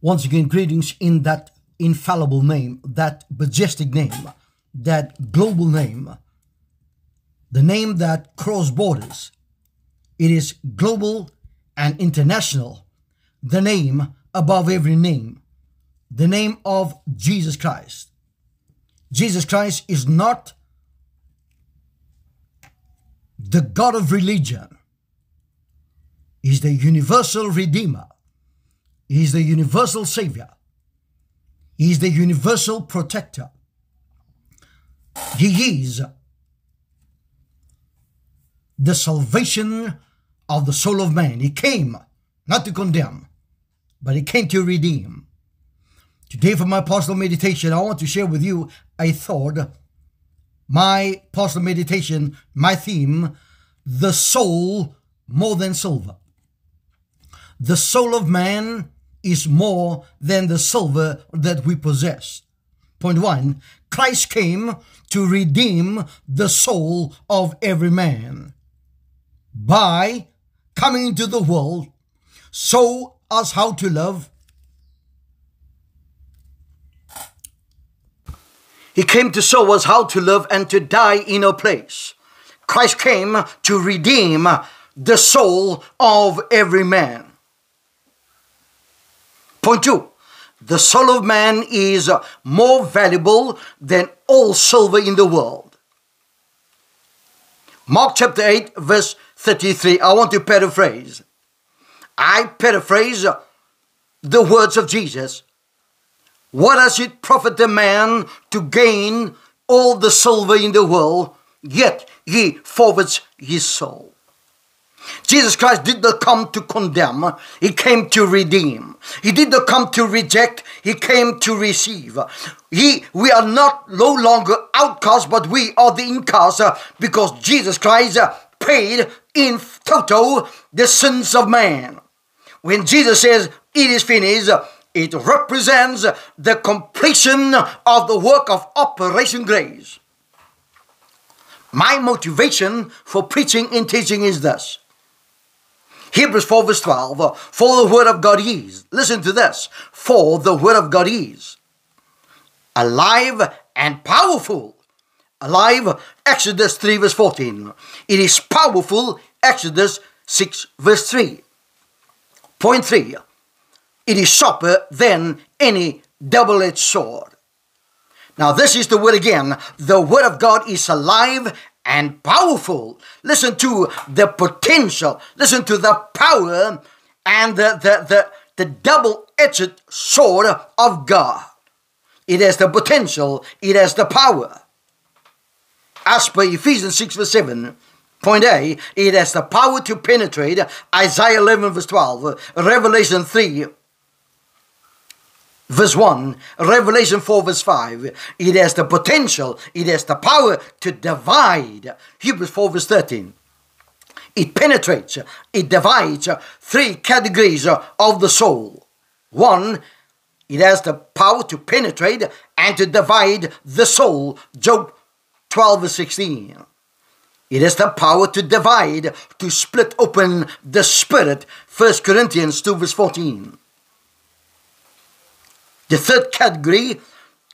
Once again, greetings in that infallible name, that majestic name, that global name, the name that cross borders. It is global and international, the name above every name, the name of Jesus Christ. Jesus Christ is not the God of religion. He's the universal redeemer. He's the universal savior. He is the universal protector. He is the salvation of the soul of man. He came not to condemn, but he came to redeem. Today, for my personal meditation, I want to share with you a thought. My personal meditation, my theme, the soul more than silver. The soul of man is more than the silver that we possess. Point one, Christ came to redeem the soul of every man by coming into the world, show us how to love. He came to show us how to love and to die in our place. Christ came to redeem the soul of every man. Point two, the soul of man is uh, more valuable than all silver in the world. Mark chapter 8, verse 33. I want to paraphrase. I paraphrase uh, the words of Jesus. What does it profit a man to gain all the silver in the world, yet he forfeits his soul? Jesus Christ did not come to condemn, He came to redeem. He did not come to reject, He came to receive. He, we are not no longer outcasts, but we are the incasts uh, because Jesus Christ uh, paid in total the sins of man. When Jesus says, It is finished, it represents the completion of the work of Operation Grace. My motivation for preaching and teaching is this Hebrews 4 verse 12, for the word of God is, listen to this, for the word of God is alive and powerful. Alive, Exodus 3 verse 14. It is powerful, Exodus 6 verse 3. Point 3. It is sharper than any double-edged sword. Now this is the word again. The word of God is alive and powerful. Listen to the potential. Listen to the power and the, the, the, the double-edged sword of God. It has the potential. It has the power. As per Ephesians 6 verse 7, Point A, it has the power to penetrate Isaiah 11 verse 12, Revelation 3 verse 1, Revelation 4, verse 5. It has the potential, it has the power to divide. Hebrews 4, verse 13. It penetrates, it divides three categories of the soul. One, it has the power to penetrate and to divide the soul. Job 12, verse 16. It has the power to divide, to split open the spirit. 1 Corinthians 2, verse 14. The third category,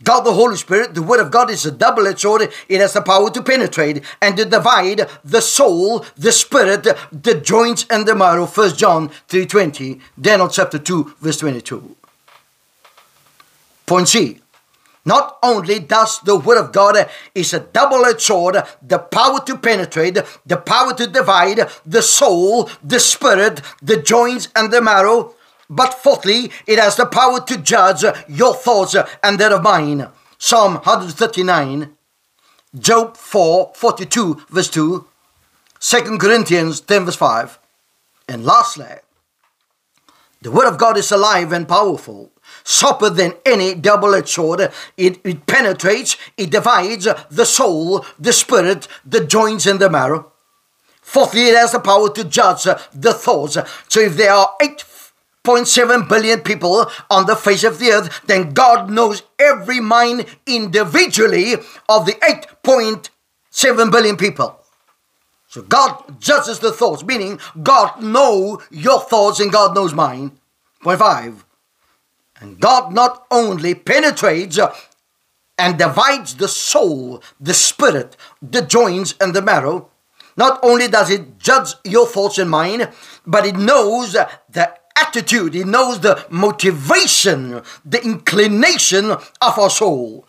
God the Holy Spirit, the Word of God is a double-edged sword. It has the power to penetrate and to divide the soul, the spirit, the joints and the marrow. 1 John 3.20, Daniel chapter 2, verse 22. Point C. Not only does the word of God is a double-edged sword, the power to penetrate, the power to divide the soul, the spirit, the joints and the marrow, but fourthly, it has the power to judge your thoughts and that of mine. Psalm 139, Job 4, 42, verse 2, 2 Corinthians 10, verse 5. And lastly, the Word of God is alive and powerful, sharper than any double edged sword. It, it penetrates, it divides the soul, the spirit, the joints, and the marrow. Fourthly, it has the power to judge the thoughts. So if there are eight 0.7 billion people on the face of the earth, then God knows every mind individually of the 8.7 billion people. So God judges the thoughts, meaning God knows your thoughts and God knows mine. Point five. And God not only penetrates and divides the soul, the spirit, the joints, and the marrow, not only does it judge your thoughts and mine, but it knows the attitude, He knows the motivation, the inclination of our soul.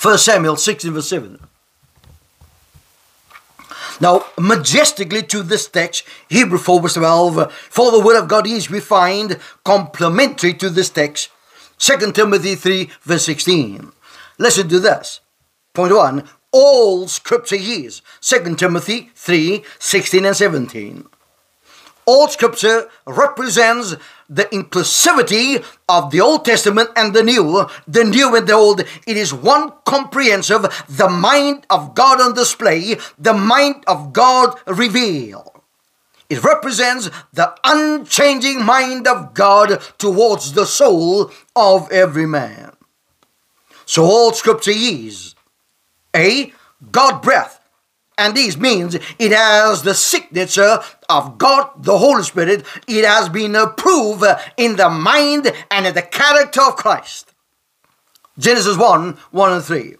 1 Samuel 16 verse 7. Now, majestically to this text, Hebrew 4 verse 12, for the word of God is, we find, complementary to this text, 2 Timothy 3 verse 16. Listen to this. Point 1. All scripture is. 2 Timothy 3 16 and 17. All scripture represents the inclusivity of the Old Testament and the New, the New and the Old. It is one comprehensive, the mind of God on display, the mind of God revealed. It represents the unchanging mind of God towards the soul of every man. So all scripture is A. God breath and this means it has the signature uh, of God, the Holy Spirit. It has been approved in the mind and in the character of Christ. Genesis 1 1 and 3.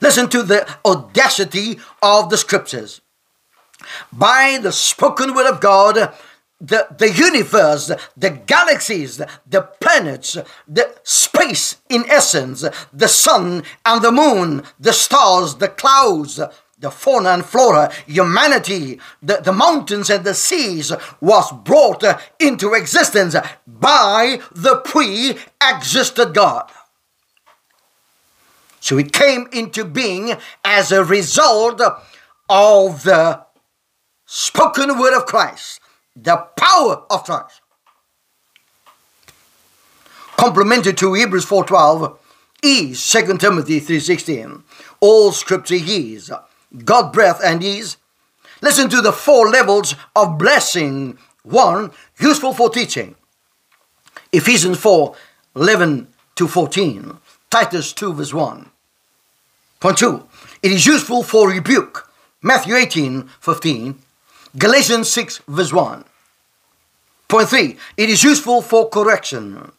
Listen to the audacity of the scriptures. By the spoken word of God, the, the universe, the galaxies, the planets, the space in essence, the sun and the moon, the stars, the clouds, the fauna and flora, humanity, the, the mountains and the seas was brought uh, into existence by the pre existed God. So it came into being as a result of the spoken word of Christ, the power of Christ. Complementary to Hebrews 4.12 is 2 Timothy 3.16. All scripture is God breath and ease. Listen to the four levels of blessing. One, useful for teaching. Ephesians 4 11 to 14. Titus 2 verse 1. Point 2. It is useful for rebuke. Matthew 18 15. Galatians 6 verse 1. Point 3. It is useful for correction.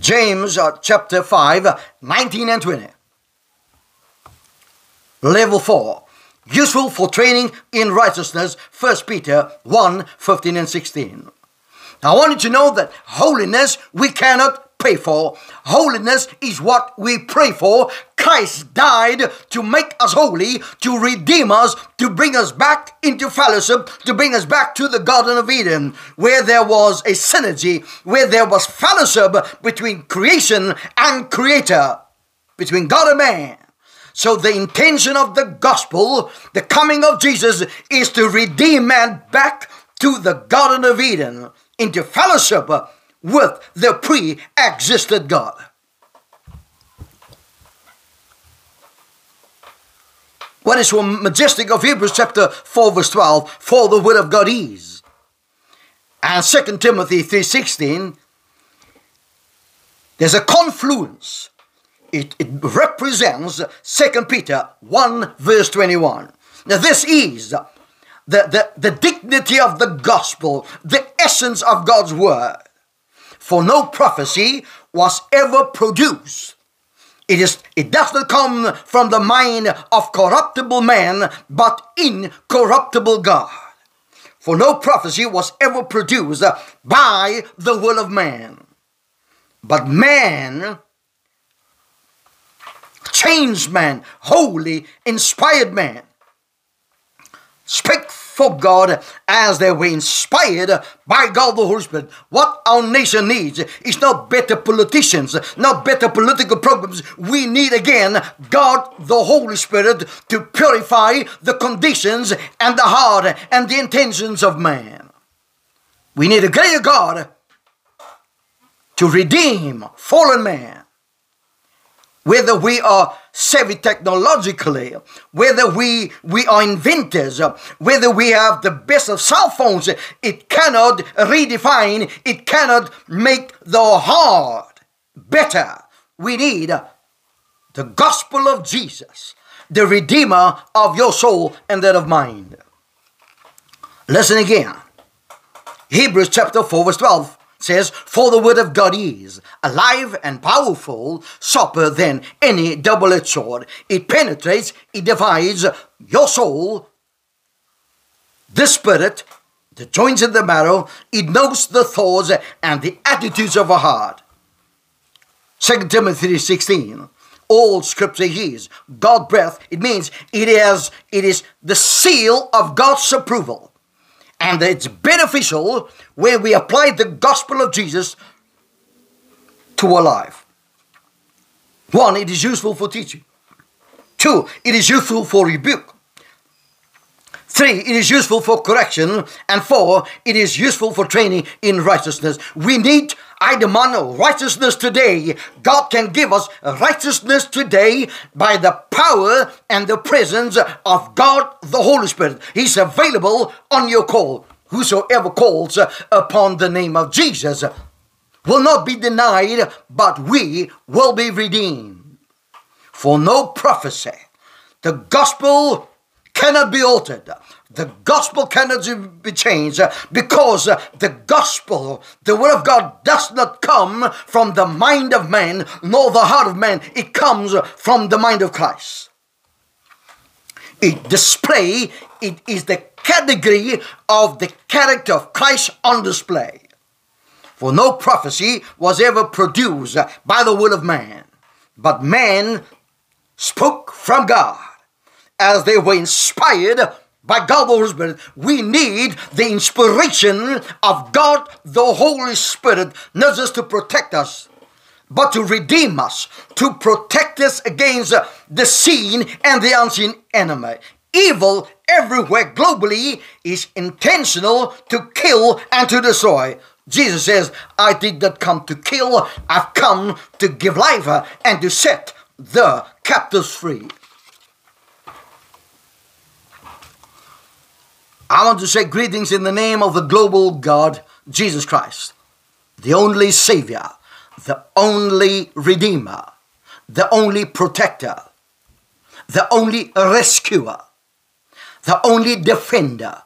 James uh, chapter 5 19 and 20. Level 4. Useful for training in righteousness. 1 Peter 1 15 and 16. I want you to know that holiness we cannot pay for. Holiness is what we pray for. Christ died to make us holy, to redeem us, to bring us back into fellowship, to bring us back to the Garden of Eden, where there was a synergy, where there was fellowship between creation and creator, between God and man. So the intention of the gospel, the coming of Jesus, is to redeem man back to the Garden of Eden, into fellowship with the pre-existed God. What is so majestic of Hebrews chapter 4 verse 12, for the word of God is. And 2 Timothy 3.16, there's a confluence it, it represents 2 Peter 1 verse 21. Now this is the, the, the dignity of the gospel, the essence of God's word. For no prophecy was ever produced. It, is, it does not come from the mind of corruptible man, but incorruptible God. For no prophecy was ever produced by the will of man. But man changed man, holy, inspired man. Speak for God as they were inspired by God the Holy Spirit. What our nation needs is not better politicians, not better political programs. We need again God the Holy Spirit to purify the conditions and the heart and the intentions of man. We need a greater God to redeem fallen man whether we are savvy technologically, whether we, we are inventors, whether we have the best of cell phones, it cannot redefine, it cannot make the heart better. We need the gospel of Jesus, the redeemer of your soul and that of mine. Listen again. Hebrews chapter 4, verse 12 says, For the word of God is alive and powerful, sharper than any double edged sword. It penetrates, it divides your soul, the spirit, the joints and the marrow. It knows the thoughts and the attitudes of a heart. 2 Timothy 16 all scripture is god breath it means it is it is the seal of god's approval and it's beneficial when we apply the gospel of Jesus to our life. One, it is useful for teaching. Two, it is useful for rebuke. Three, it is useful for correction. And four, it is useful for training in righteousness. We need, I demand righteousness today. God can give us righteousness today by the power and the presence of God the Holy Spirit. He's available on your call. Whosoever calls upon the name of Jesus will not be denied, but we will be redeemed. For no prophecy, the gospel cannot be altered. The gospel cannot be changed because the gospel, the word of God, does not come from the mind of man nor the heart of man. It comes from the mind of Christ. It display, it is the category of the character of Christ on display. For no prophecy was ever produced by the will of man, but man spoke from God as they were inspired by God the Holy Spirit. We need the inspiration of God the Holy Spirit, not just to protect us, but to redeem us, to protect us against the seen and the unseen enemy. Evil everywhere globally is intentional to kill and to destroy. Jesus says, I did not come to kill, I've come to give life and to set the captives free. I want to say greetings in the name of the global God, Jesus Christ, the only Savior, the only Redeemer, the only Protector, the only Rescuer, the only Defender,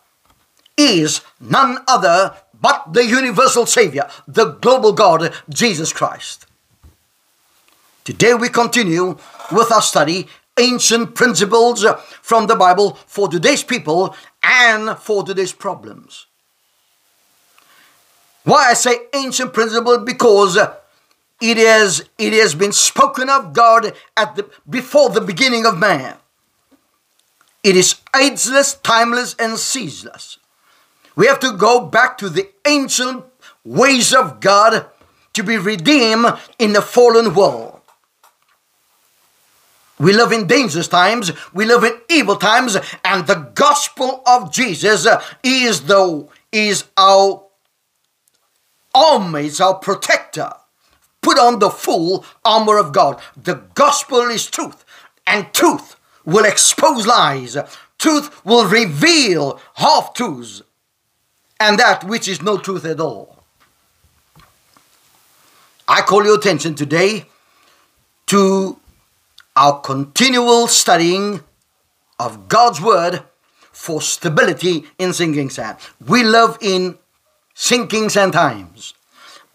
is none other but the universal Savior, the global God, Jesus Christ. Today we continue with our study ancient principles from the Bible for today's people and for today's problems. Why I say ancient principle because it is it has been spoken of God at the before the beginning of man. It is ageless, timeless, and ceaseless. We have to go back to the ancient ways of God to be redeemed in the fallen world. We live in dangerous times, we live in evil times, and the gospel of Jesus is the is our armor, is our protector. Put on the full armor of God. The gospel is truth, and truth will expose lies. Truth will reveal half truths, and that which is no truth at all. I call your attention today to our continual studying of God's Word for stability in sinking sand. We live in sinking sand times.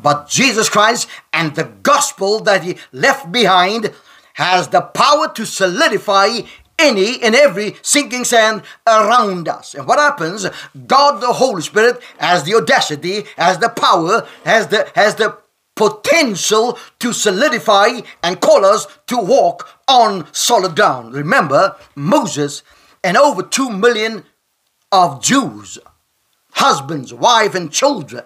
But Jesus Christ and the gospel that He left behind has the power to solidify any and every sinking sand around us. And what happens? God the Holy Spirit has the audacity, has the power, has the has the potential to solidify and call us to walk on solid ground. Remember, Moses and over two million of Jews, husbands, wife, and children.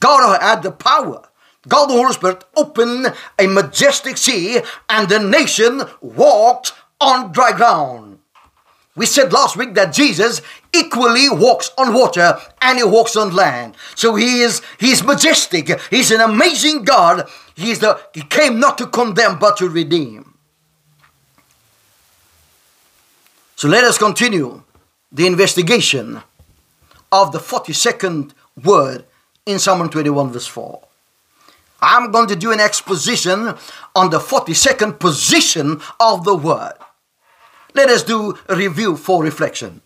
God had the power. God the Holy Spirit opened a majestic sea and the nation walked on dry ground. We said last week that Jesus equally walks on water and he walks on land. So he is he's majestic. He's an amazing God. He's the he came not to condemn but to redeem. So let us continue the investigation of the 42nd word in Psalm 21 verse 4. I'm going to do an exposition on the 42nd position of the word. Let us do a review for reflection.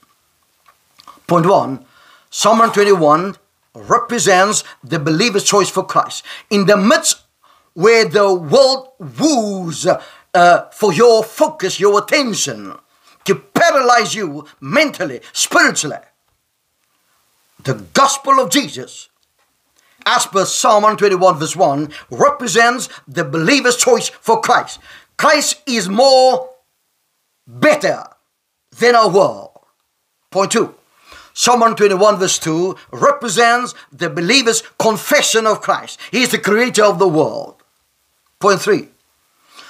Point one Psalm 21 represents the believer's choice for Christ. In the midst where the world woos uh, for your focus, your attention, to paralyze you mentally, spiritually, the gospel of Jesus, as per Psalm 121, verse 1, represents the believer's choice for Christ. Christ is more better than our world. Point two. Psalm 121 verse 2 represents the believer's confession of Christ. He is the creator of the world. Point 3.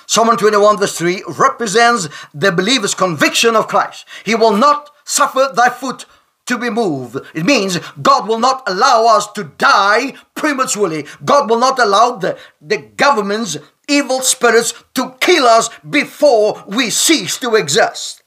Psalm 121 verse 3 represents the believer's conviction of Christ. He will not suffer thy foot to be moved. It means God will not allow us to die prematurely. God will not allow the, the government's evil spirits to kill us before we cease to exist.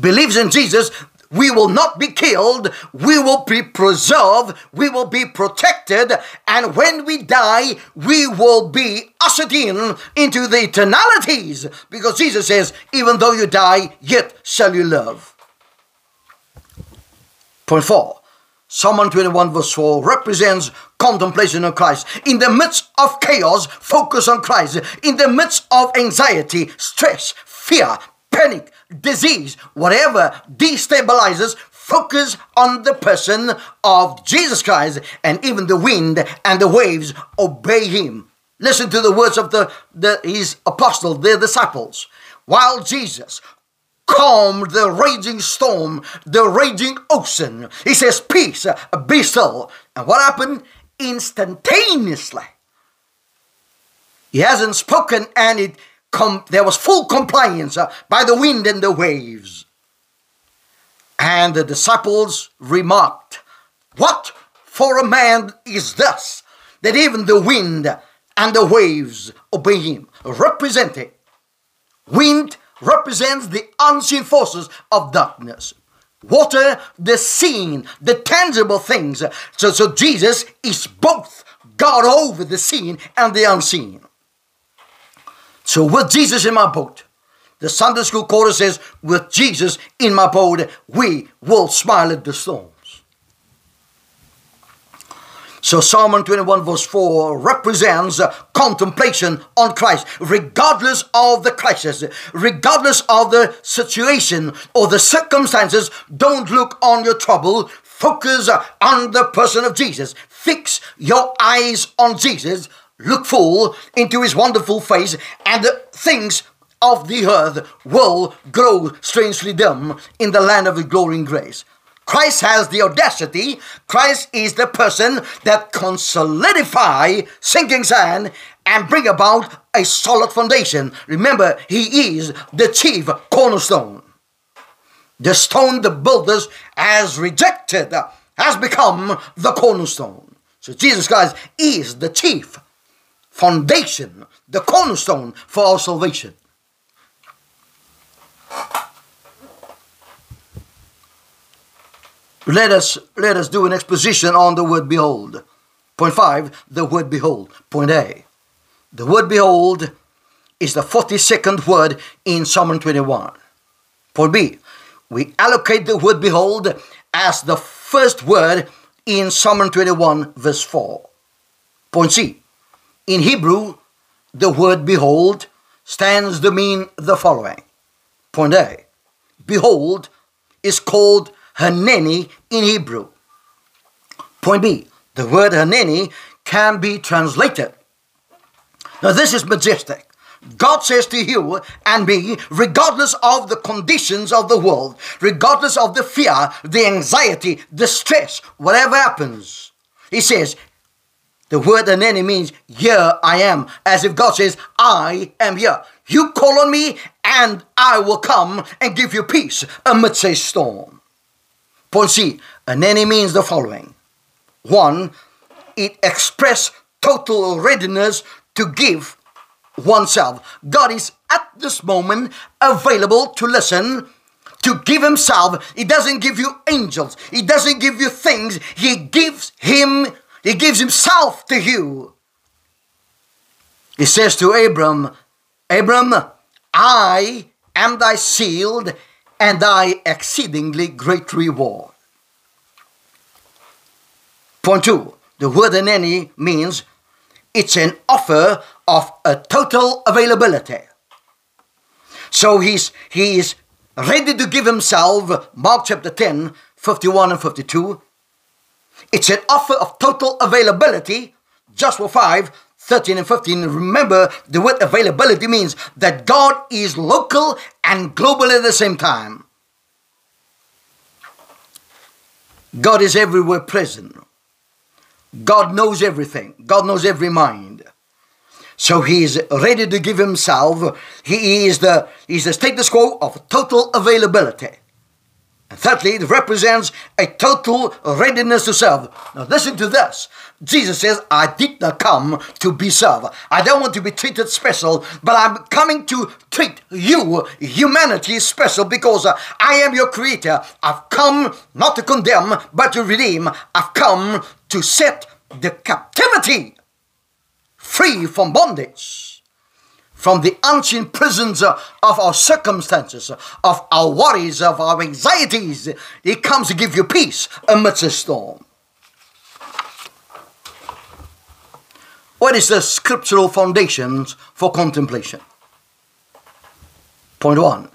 Believes in Jesus, we will not be killed, we will be preserved, we will be protected, and when we die, we will be ushered in into the eternalities because Jesus says, Even though you die, yet shall you live. Point four. Psalm 121 verse 4 represents contemplation of Christ. In the midst of chaos, focus on Christ. In the midst of anxiety, stress, fear, panic, disease, whatever destabilizes, focus on the person of Jesus Christ, and even the wind and the waves obey him. Listen to the words of the, the his apostles, their disciples. While Jesus calmed the raging storm, the raging ocean, he says, Peace, be still. And what happened? Instantaneously. He hasn't spoken and it there was full compliance uh, by the wind and the waves. And the disciples remarked, What for a man is this, that even the wind and the waves obey him? Representing wind represents the unseen forces of darkness. Water, the seen, the tangible things. So, so Jesus is both God over the seen and the unseen. So with Jesus in my boat, the Sunday school chorus says, with Jesus in my boat, we will smile at the storms. So Psalm 121 verse 4 represents contemplation on Christ, regardless of the crisis, regardless of the situation or the circumstances. Don't look on your trouble. Focus on the person of Jesus. Fix your eyes on Jesus look full into his wonderful face, and the things of the earth will grow strangely dim in the land of his glory and grace. Christ has the audacity. Christ is the person that can solidify sinking sand and bring about a solid foundation. Remember, he is the chief cornerstone. The stone the builders has rejected has become the cornerstone. So Jesus Christ is the chief foundation, the cornerstone for our salvation. Let us let us do an exposition on the word behold. Point five, the word behold. Point A. The word behold is the 42nd word in Psalm 21. Point B. We allocate the word behold as the first word in Psalm 21, verse 4. Point C. In Hebrew, the word behold stands to mean the following. Point A. Behold is called Haneni in Hebrew. Point B. The word Haneni can be translated. Now this is majestic. God says to you and me, regardless of the conditions of the world, regardless of the fear, the anxiety, the stress, whatever happens, He says, the word Haneni means, here I am. As if God says, I am here. You call on me and I will come and give you peace amidst a storm. Point C, Haneni means the following. One, it expresses total readiness to give oneself. God is at this moment available to listen, to give himself. He doesn't give you angels. He doesn't give you things. He gives him he gives himself to you. He says to Abram, Abram, I am thy shield and thy exceedingly great reward. Point two, the word enene means it's an offer of a total availability. So he's, he is ready to give himself, Mark chapter 10, 51 and 52. It's an offer of total availability, Joshua 5, 13 and 15. Remember, the word availability means that God is local and global at the same time. God is everywhere present. God knows everything. God knows every mind. So he is ready to give himself. He is the, he is the status quo of total availability. And thirdly, it represents a total readiness to serve. Now listen to this. Jesus says, I did not come to be served. I don't want to be treated special, but I'm coming to treat you, humanity, special because uh, I am your creator. I've come not to condemn, but to redeem. I've come to set the captivity free from bondage, from the unseen prisons of our circumstances, of our worries, of our anxieties. He comes to give you peace amidst a storm. What is the scriptural foundations for contemplation? Point one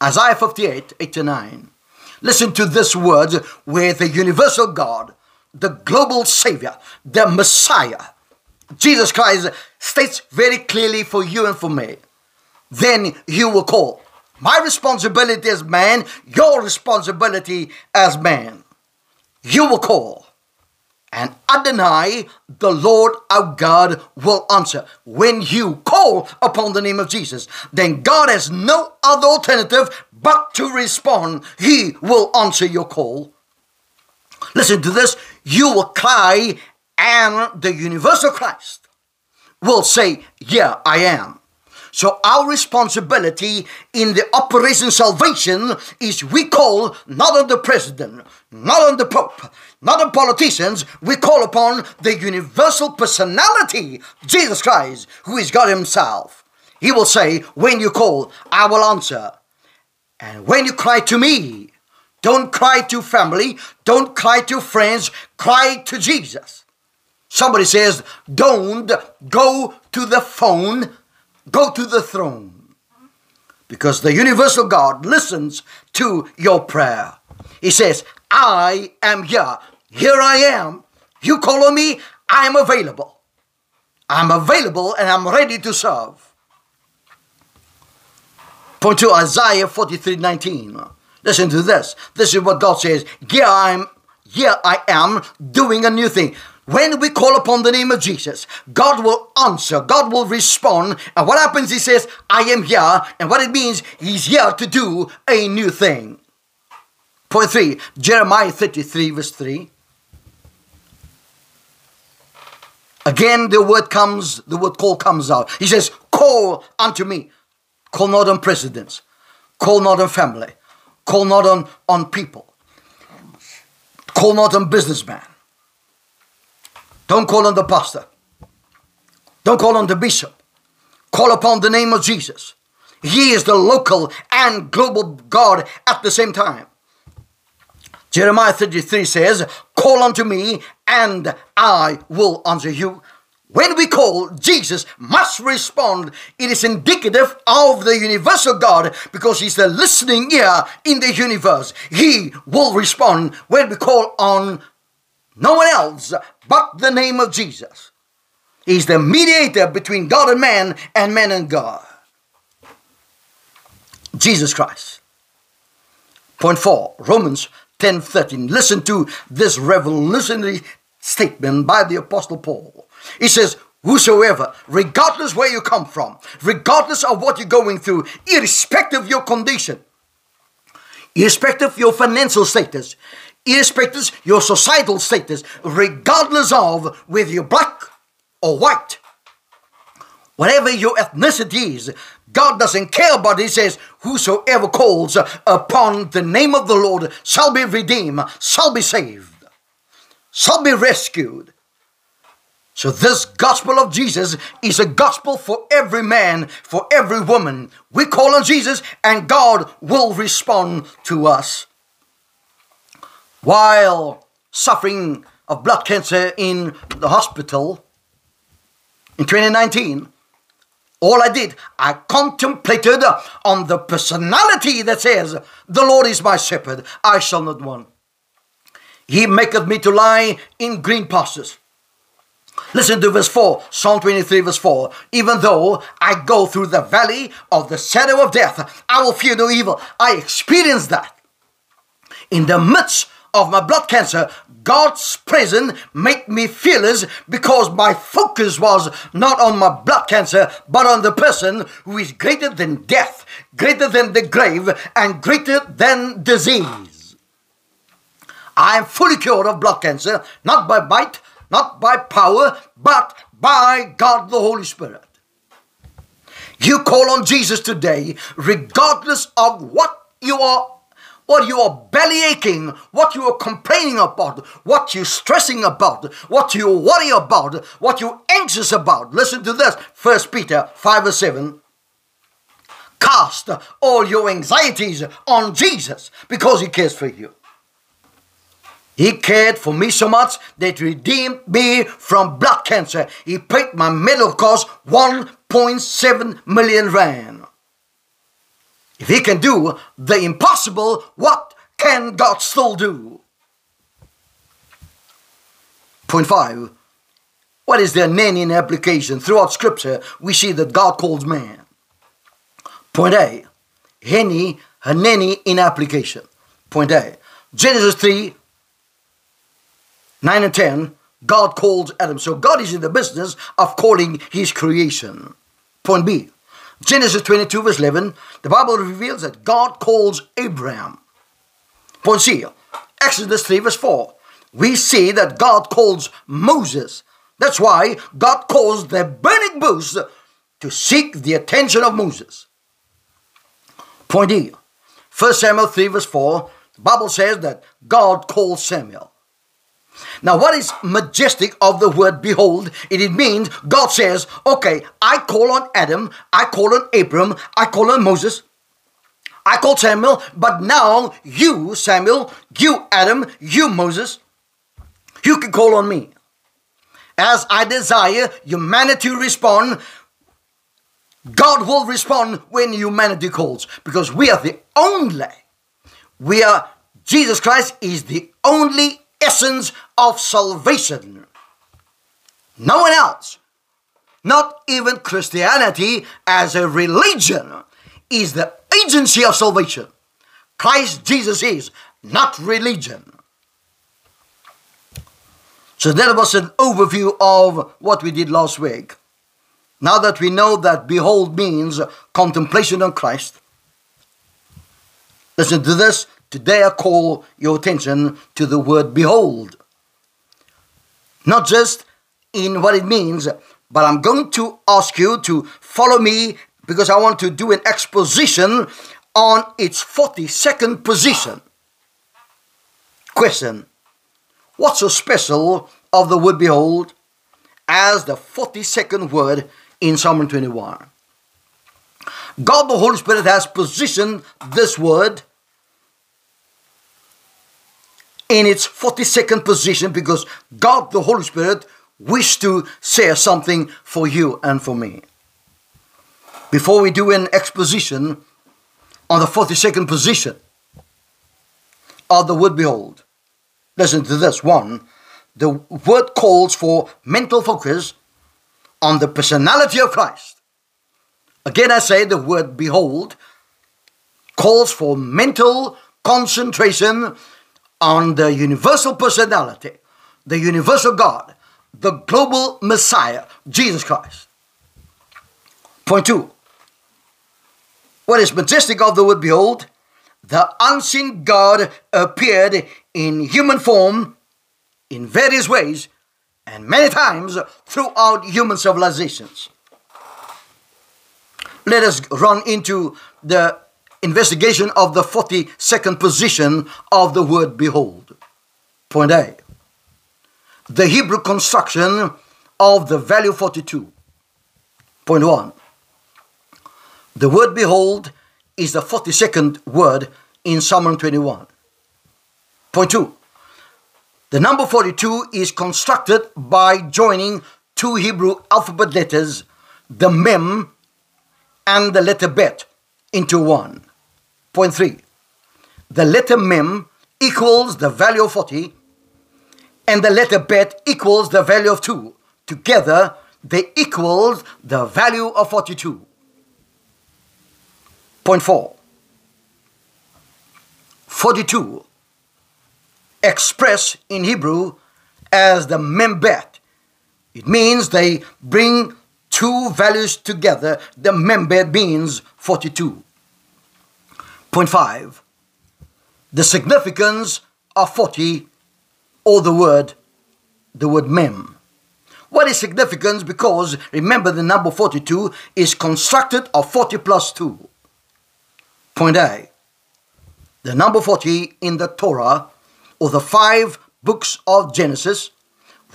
Isaiah 58 8 to 9. Listen to this word where the universal God, the global Savior, the Messiah, Jesus Christ states very clearly for you and for me. Then you will call. My responsibility as man, your responsibility as man. You will call. And Adonai, the Lord our God, will answer. When you call upon the name of Jesus, then God has no other alternative but to respond. He will answer your call. Listen to this. You will cry and the universal Christ will say, Yeah, I am. So our responsibility in the Operation Salvation is we call not on the president, not on the pope, not on politicians, we call upon the universal personality, Jesus Christ, who is God himself. He will say, when you call, I will answer. And when you cry to me, don't cry to family, don't cry to friends, cry to Jesus. Somebody says, don't go to the phone, go to the throne. Because the universal God listens to your prayer. He says, I am here. Here I am. You call on me, I am available. I'm available and I'm ready to serve. Point to Isaiah 43 19. Listen to this. This is what God says. Here I am, here I am doing a new thing. When we call upon the name of Jesus, God will answer, God will respond. And what happens? He says, I am here. And what it means, He's here to do a new thing. Point three, Jeremiah 33, verse 3. Again, the word comes, the word call comes out. He says, Call unto me. Call not on presidents, call not on family, call not on, on people, call not on businessmen don't call on the pastor. Don't call on the bishop. Call upon the name of Jesus. He is the local and global God at the same time. Jeremiah 33 says, Call unto me, and I will answer you. When we call, Jesus must respond. It is indicative of the universal God because He's the listening ear in the universe. He will respond when we call on no one else but the name of Jesus. He's the mediator between God and man and man and God. Jesus Christ. Point four, Romans 10 13. Listen to this revolutionary statement by the Apostle Paul. He says, Whosoever, regardless where you come from, regardless of what you're going through, irrespective of your condition, irrespective of your financial status, irrespective your societal status, regardless of whether you're black or white, whatever your ethnicity is, God doesn't care about it. He says, Whosoever calls upon the name of the Lord shall be redeemed, shall be saved, shall be rescued. So, this gospel of Jesus is a gospel for every man, for every woman. We call on Jesus, and God will respond to us while suffering of blood cancer in the hospital in 2019, all I did, I contemplated on the personality that says, The Lord is my shepherd, I shall not want. He maketh me to lie in green pastures. Listen to verse 4, Psalm 23, verse 4. Even though I go through the valley of the shadow of death, I will fear no evil. I experienced that. In the midst of my blood cancer, God's presence made me fearless because my focus was not on my blood cancer, but on the person who is greater than death, greater than the grave, and greater than disease. I am fully cured of blood cancer, not by might, not by power, but by God the Holy Spirit. You call on Jesus today, regardless of what you are what you are belly aching, what you are complaining about, what you're stressing about, what you worry about, what you're anxious about. Listen to this. First Peter 5 or 7. Cast all your anxieties on Jesus because he cares for you. He cared for me so much that redeemed me from blood cancer. He paid my medical cost 1.7 million rand. If he can do the impossible, what can God still do? Point five. What is the Hanani in application? Throughout scripture, we see that God calls man. Point A. Henny, Hanani in application. Point A. Genesis 3, 9 and 10, God calls Adam. So God is in the business of calling his creation. Point B. Genesis 22, verse 11, the Bible reveals that God calls Abraham. Point C, Exodus 3, verse 4, we see that God calls Moses. That's why God calls the burning bush to seek the attention of Moses. Point D, 1 Samuel 3, verse 4, the Bible says that God calls Samuel. Now, what is majestic of the word behold? It means God says, okay, I call on Adam, I call on Abram, I call on Moses, I call Samuel, but now you, Samuel, you, Adam, you, Moses, you can call on me. As I desire humanity respond, God will respond when humanity calls because we are the only, we are, Jesus Christ is the only essence of salvation. No one else, not even Christianity as a religion, is the agency of salvation. Christ Jesus is, not religion. So that was an overview of what we did last week. Now that we know that behold means contemplation on Christ, listen to this. Today I call your attention to the word behold. Not just in what it means, but I'm going to ask you to follow me because I want to do an exposition on its 42nd position. Question What's so special of the word behold as the 42nd word in Psalm 21? God the Holy Spirit has positioned this word in its 42nd position because God, the Holy Spirit, wished to say something for you and for me. Before we do an exposition on the 42nd position of the word behold, listen to this one. The word calls for mental focus on the personality of Christ. Again, I say the word behold calls for mental concentration on the universal personality, the universal God, the global Messiah, Jesus Christ. Point two. What is majestic of the word behold? The unseen God appeared in human form in various ways and many times throughout human civilizations. Let us run into the investigation of the 42nd position of the word behold. Point A. The Hebrew construction of the value 42. Point 1. The word behold is the 42nd word in Psalm 21. Point 2. The number 42 is constructed by joining two Hebrew alphabet letters, the mem and the letter bet, into one. Point three. The letter mem equals the value of 40 and the letter bet equals the value of 2. Together, they equal the value of 42. Point 4. 42 expressed in Hebrew as the membet. It means they bring two values together. The membet means 42. Point 5. The significance of 40 or the word, the word mem. What is significance? Because remember the number 42 is constructed of 40 plus 2. Point A. The number 40 in the Torah or the five books of Genesis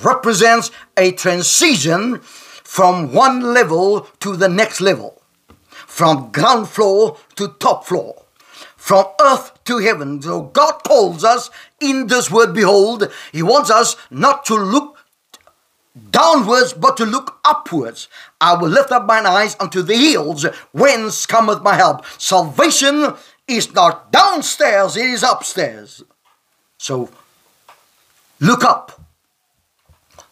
represents a transition from one level to the next level, from ground floor to top floor, from earth to heaven. So God calls us in this word, behold, He wants us not to look downwards, but to look upwards. I will lift up mine eyes unto the hills, whence cometh my help. Salvation is not downstairs, it is upstairs. So look up.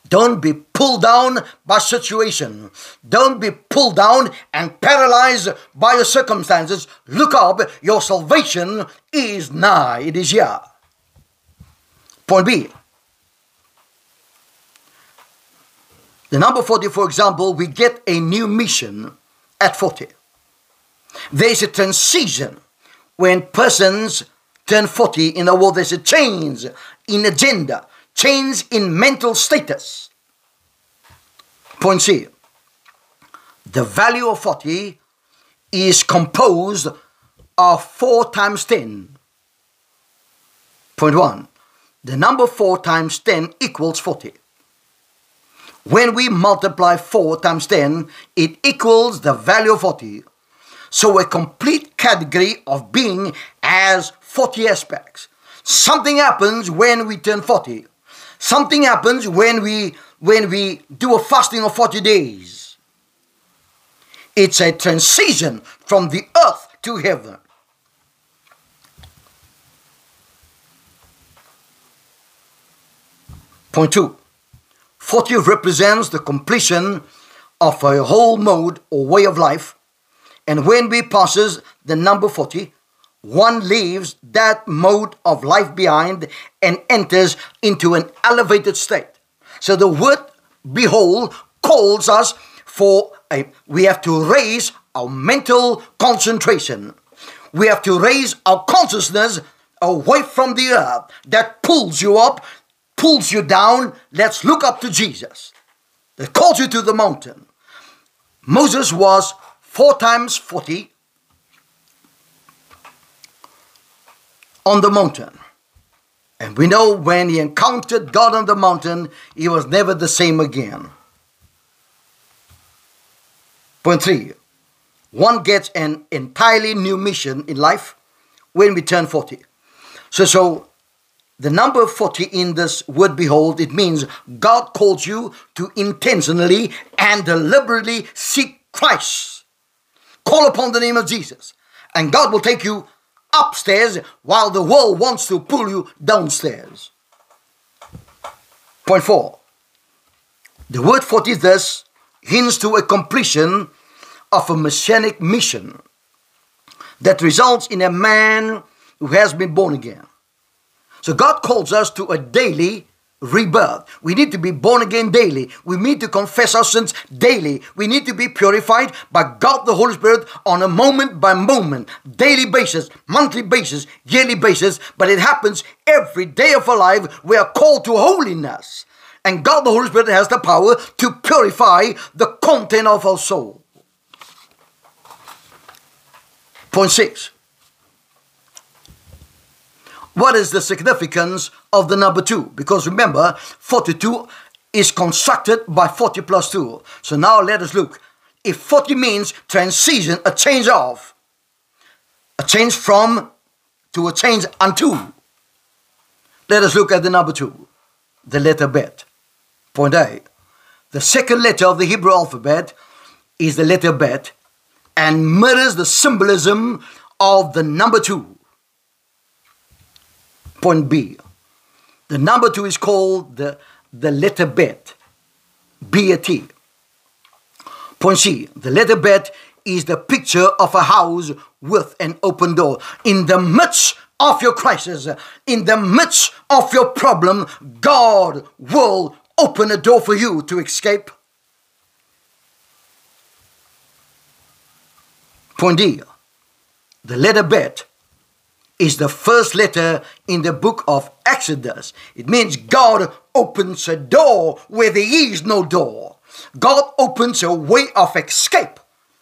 Don't be pulled down by situation. Don't be pulled down and paralyzed by your circumstances. Look up. Your salvation is nigh. It is here. Point B. The number 40, for example, we get a new mission at 40. There is a transition when persons turn 40 in the world. There's a change in agenda, change in mental status. Point C. The value of 40 is composed of 4 times 10. Point 1. The number 4 times 10 equals 40. When we multiply 4 times 10, it equals the value of 40. So a complete category of being has 40 aspects. Something happens when we turn 40. Something happens when we when we do a fasting of 40 days. It's a transition from the earth to heaven. Point 2. 40 represents the completion of a whole mode or way of life. And when we passes the number 40, one leaves that mode of life behind and enters into an elevated state. So the word behold calls us for a, we have to raise our mental concentration. We have to raise our consciousness away from the earth that pulls you up pulls you down, let's look up to Jesus. That calls you to the mountain. Moses was four times 40 on the mountain. And we know when he encountered God on the mountain, he was never the same again. Point three one gets an entirely new mission in life when we turn 40. So, so the number 40 in this word behold, it means God calls you to intentionally and deliberately seek Christ. Call upon the name of Jesus, and God will take you upstairs while the world wants to pull you downstairs. Point four. The word 40 thus hints to a completion of a messianic mission that results in a man who has been born again. So God calls us to a daily rebirth. We need to be born again daily. We need to confess our sins daily. We need to be purified by God the Holy Spirit on a moment by moment, daily basis, monthly basis, yearly basis. But it happens every day of our life. We are called to holiness. And God the Holy Spirit has the power to purify the content of our soul. Point six. What is the significance of the number 2? Because remember, 42 is constructed by 40 plus 2. So now let us look. If 40 means transition, a change of, a change from to a change unto, let us look at the number 2. the letter bet. Point A. The second letter of the Hebrew alphabet is the letter bet and mirrors the symbolism of the number two. Point B. The number two is called the, the letter bet, B A T. Point C. The letter bet is the picture of a house with an open door. In the midst of your crisis, in the midst of your problem, God will open a door for you to escape. Point D. The letter bet is the first letter in the book of Exodus. It means God opens a door where there is no door. God opens a way of escape.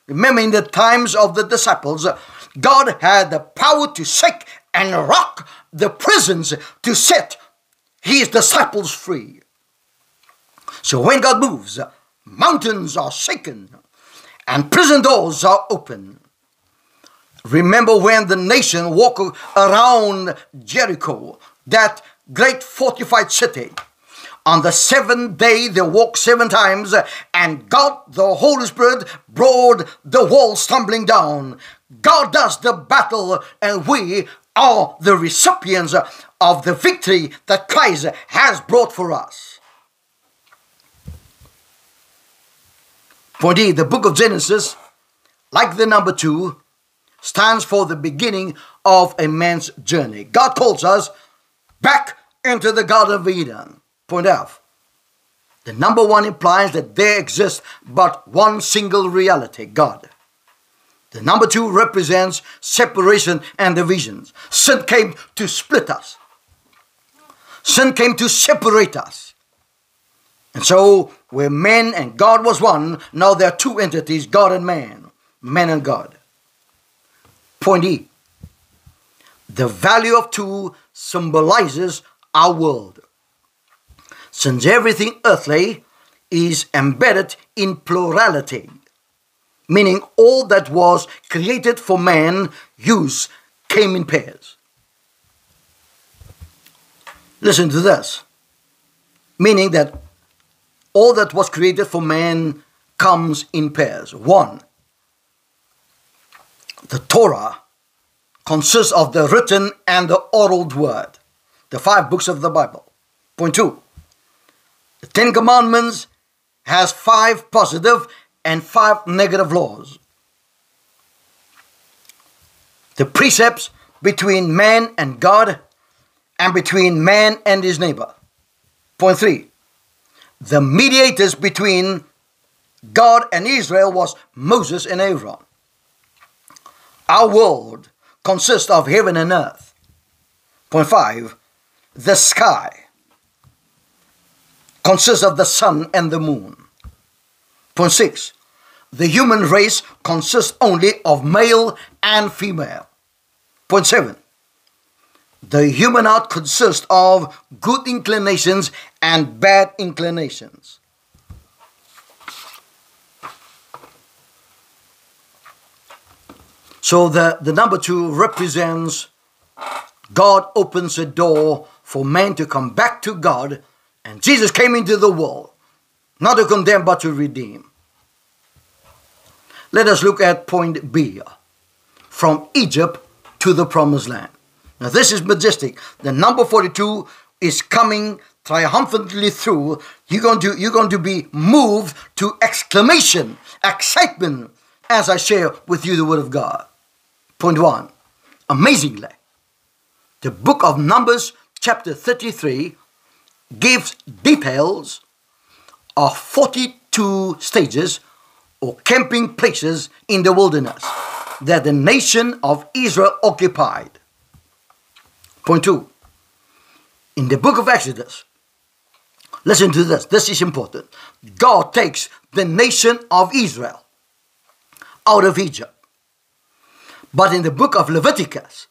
Remember, in the times of the disciples, God had the power to shake and rock the prisons to set his disciples free. So when God moves, mountains are shaken and prison doors are open. Remember when the nation walked around Jericho, that great fortified city. On the seventh day, they walked seven times, and God, the Holy Spirit, brought the wall stumbling down. God does the battle, and we are the recipients of the victory that Christ has brought for us. Point E, the book of Genesis, like the number two, stands for the beginning of a man's journey. God calls us back into the Garden of Eden. Point F. The number one implies that there exists but one single reality, God. The number two represents separation and divisions. Sin came to split us. Sin came to separate us. And so, where man and God was one, now there are two entities, God and man, man and God. Point E. The value of two symbolizes our world. Since everything earthly is embedded in plurality, meaning all that was created for man use came in pairs. Listen to this. Meaning that all that was created for man comes in pairs. One, the Torah consists of the written and the oral word, the five books of the Bible. Point two, the Ten Commandments has five positive and five negative laws. The precepts between man and God and between man and his neighbor. Point three, the mediators between God and Israel was Moses and Aaron. Our world consists of heaven and earth. Point five, the sky consists of the sun and the moon. Point six, the human race consists only of male and female. Point seven, the human heart consists of good inclinations and bad inclinations. So the, the number two represents God opens a door for man to come back to God, and Jesus came into the world, not to condemn but to redeem. Let us look at point B from Egypt to the promised land. Now, this is majestic. The number 42 is coming triumphantly through. You're going to, you're going to be moved to exclamation, excitement, as I share with you the Word of God. Point one amazingly, the book of Numbers, chapter 33, gives details of 42 stages or camping places in the wilderness that the nation of Israel occupied. Point two. In the book of Exodus, listen to this, this is important. God takes the nation of Israel out of Egypt. But in the book of Leviticus,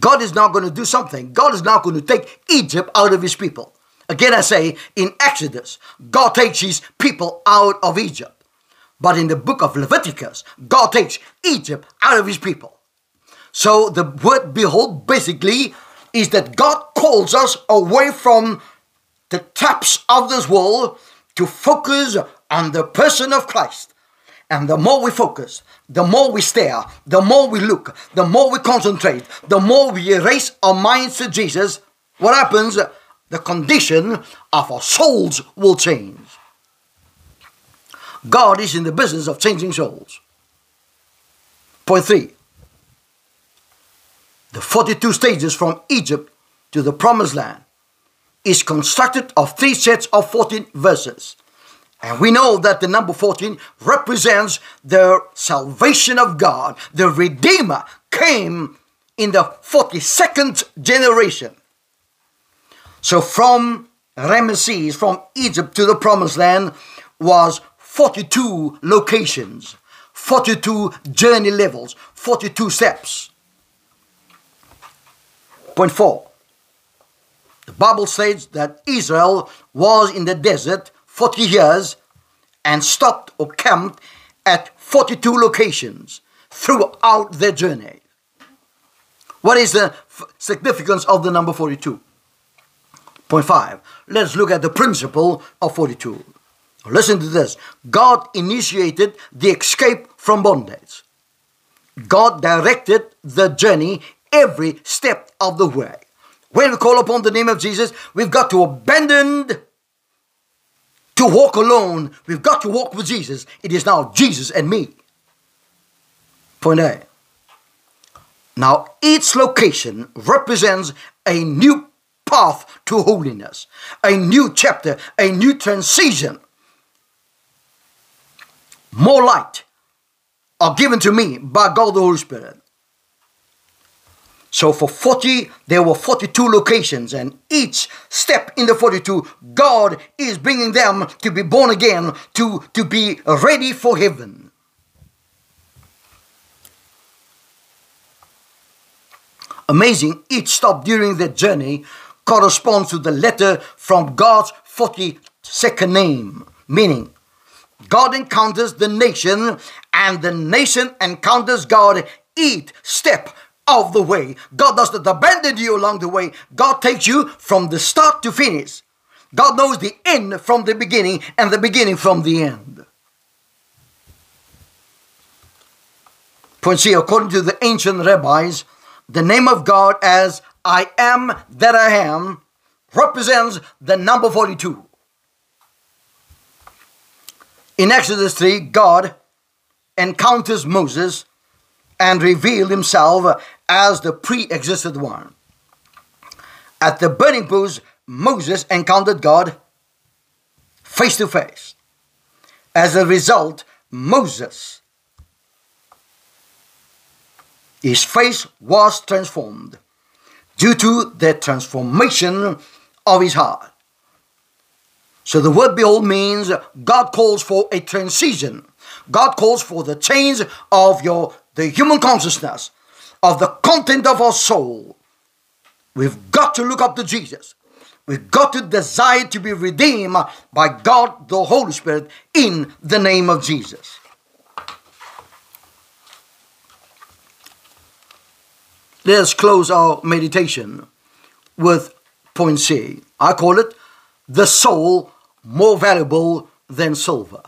God is now going to do something. God is now going to take Egypt out of his people. Again, I say in Exodus, God takes his people out of Egypt. But in the book of Leviticus, God takes Egypt out of his people. So the word behold basically is that God calls us away from the traps of this world to focus on the person of Christ. And the more we focus, the more we stare, the more we look, the more we concentrate, the more we erase our minds to Jesus, what happens? The condition of our souls will change. God is in the business of changing souls. Point three the 42 stages from Egypt to the promised land is constructed of three sets of 14 verses. And we know that the number 14 represents the salvation of God. The Redeemer came in the 42nd generation. So from Ramesses, from Egypt to the promised land, was 42 locations, 42 journey levels, 42 steps. Point four. The Bible says that Israel was in the desert 40 years and stopped or camped at 42 locations throughout their journey. What is the significance of the number 42? Point five. Let's look at the principle of 42. Listen to this. God initiated the escape from bondage. God directed the journey every step of the way. When we call upon the name of Jesus, we've got to abandon to walk alone. We've got to walk with Jesus. It is now Jesus and me. Point A. Now, each location represents a new path to holiness, a new chapter, a new transition. More light are given to me by God the Holy Spirit. So for 40, there were 42 locations, and each step in the 42, God is bringing them to be born again, to, to be ready for heaven. Amazing, each stop during the journey corresponds to the letter from God's 42nd name, meaning God encounters the nation, and the nation encounters God each step of the way. God does not abandon you along the way. God takes you from the start to finish. God knows the end from the beginning and the beginning from the end. Point C, according to the ancient rabbis, the name of God as I am that I am represents the number 42. In Exodus 3, God encounters Moses and revealed himself as the pre existed one. At the burning bush, Moses encountered God face to face. As a result, Moses, his face was transformed due to the transformation of his heart. So the word behold means God calls for a transition. God calls for the change of your the human consciousness of the content of our soul, we've got to look up to Jesus. We've got to desire to be redeemed by God the Holy Spirit in the name of Jesus. Let's close our meditation with point C. I call it the soul more valuable than silver.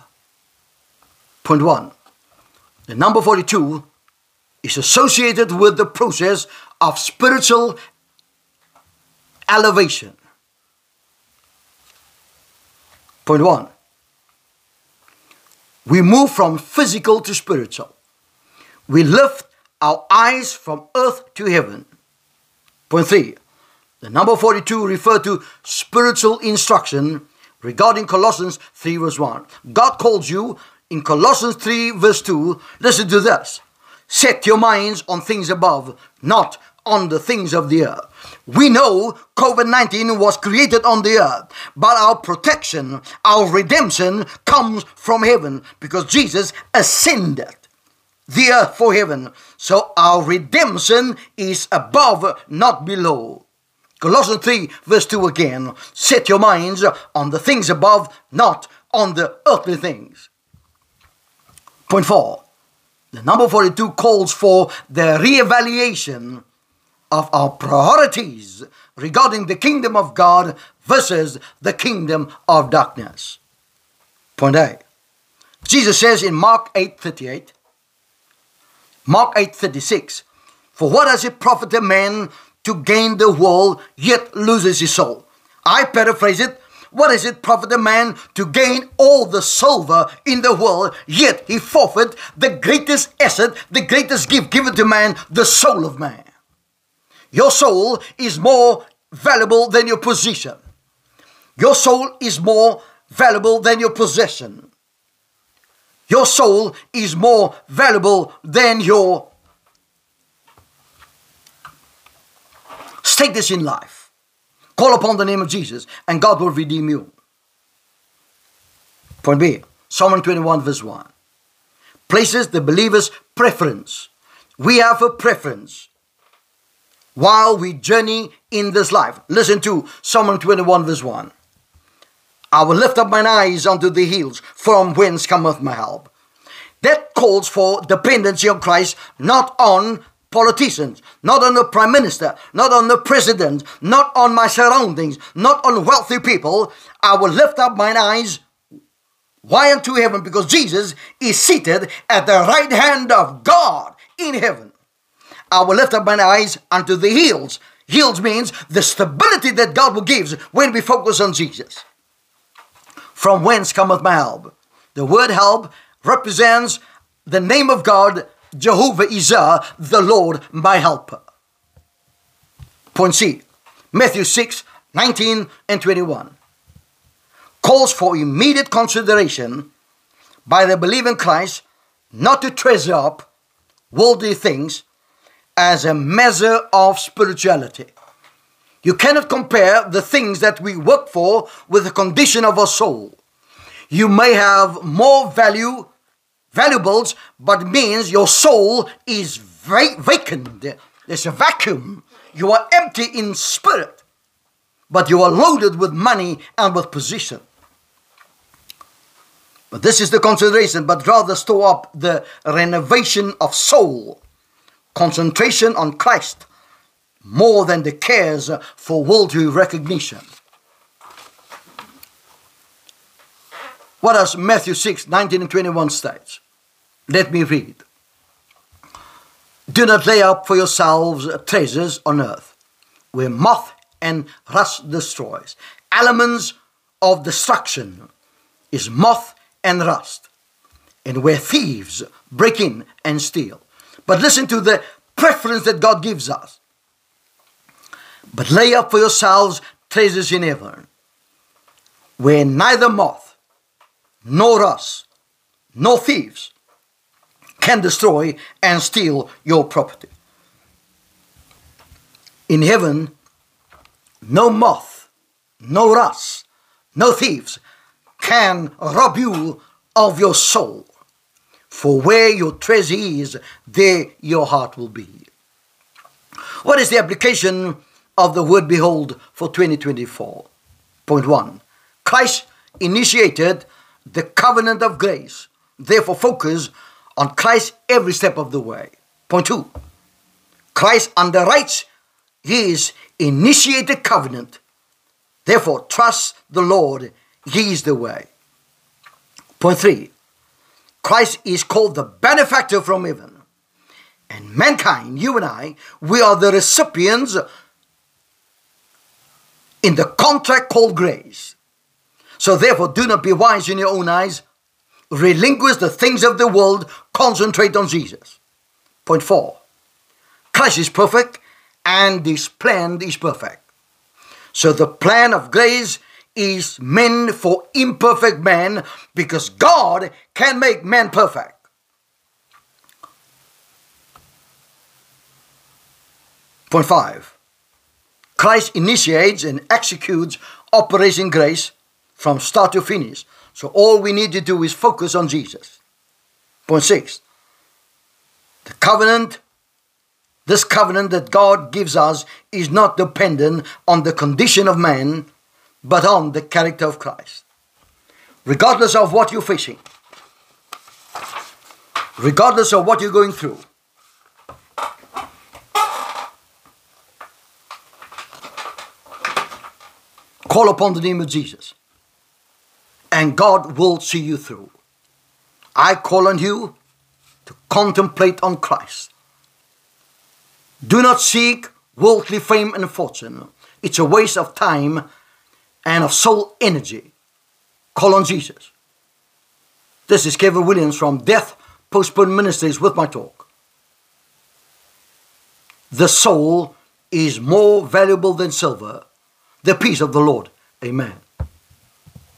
Point one. The number 42 is associated with the process of spiritual elevation. Point one. We move from physical to spiritual. We lift our eyes from earth to heaven. Point three. The number 42 refer to spiritual instruction regarding Colossians 3 verse 1. God calls you in Colossians 3 verse 2. Listen to this. Set your minds on things above, not on the things of the earth. We know COVID 19 was created on the earth, but our protection, our redemption comes from heaven because Jesus ascended the earth for heaven. So our redemption is above, not below. Colossians 3, verse 2 again. Set your minds on the things above, not on the earthly things. Point 4. The number 42 calls for the re-evaluation of our priorities regarding the kingdom of God versus the kingdom of darkness. Point A. Jesus says in Mark 8:38, Mark 8:36, For what does it profit a man to gain the world yet loses his soul? I paraphrase it. What does it profit a man to gain all the silver in the world, yet he forfeit the greatest asset, the greatest gift given to man, the soul of man? Your soul is more valuable than your position. Your soul is more valuable than your possession. Your soul is more valuable than your status in life. Call upon the name of Jesus and God will redeem you. Point B Psalm 121, verse 1 places the believer's preference. We have a preference while we journey in this life. Listen to Psalm 121, verse 1. I will lift up mine eyes unto the hills, from whence cometh my help. That calls for dependency on Christ, not on politicians, not on the prime minister, not on the president, not on my surroundings, not on wealthy people. I will lift up mine eyes. Why unto heaven? Because Jesus is seated at the right hand of God in heaven. I will lift up mine eyes unto the hills. Hills means the stability that God will give when we focus on Jesus. From whence cometh my help? The word help represents the name of God, Jehovah Ezer, the Lord, my helper. Point C. Matthew 6, 19 and 21 calls for immediate consideration by the believer in Christ not to treasure up worldly things as a measure of spirituality. You cannot compare the things that we work for with the condition of our soul. You may have more value, valuables, but means your soul is va- vacant. There's a vacuum. You are empty in spirit, but you are loaded with money and with position. But this is the consideration, but rather store up the renovation of soul, concentration on Christ, more than the cares for worldly recognition. What does Matthew 6 19 and 21 states? Let me read. Do not lay up for yourselves treasures on earth, where moth and rust destroys. Elements of destruction is moth and rust, and where thieves break in and steal. But listen to the preference that God gives us. But lay up for yourselves treasures in heaven, where neither moth nor rust no thieves can destroy and steal your property. In heaven, no moth, no rust, no thieves can rob you of your soul. For where your treasure is, there your heart will be. What is the application of the word behold for 2024. Point one Christ initiated the covenant of grace. Therefore, focus on Christ every step of the way. Point two Christ underwrites his initiated covenant. Therefore, trust the Lord, he is the way. Point three Christ is called the benefactor from heaven. And mankind, you and I, we are the recipients in the contract called grace. So therefore, do not be wise in your own eyes. Relinquish the things of the world. Concentrate on Jesus. Point four. Christ is perfect and this plan is perfect. So the plan of grace is meant for imperfect man because God can make man perfect. Point five. Christ initiates and executes Operation Grace from start to finish. So all we need to do is focus on Jesus. Point six, the covenant, this covenant that God gives us is not dependent on the condition of man, but on the character of Christ. Regardless of what you're facing, regardless of what you're going through, call upon the name of Jesus. And God will see you through. I call on you to contemplate on Christ. Do not seek worldly fame and fortune. It's a waste of time and of soul energy. Call on Jesus. This is Kevin Williams from Death Postponed Ministries with my talk. The soul is more valuable than silver. The peace of the Lord. Amen.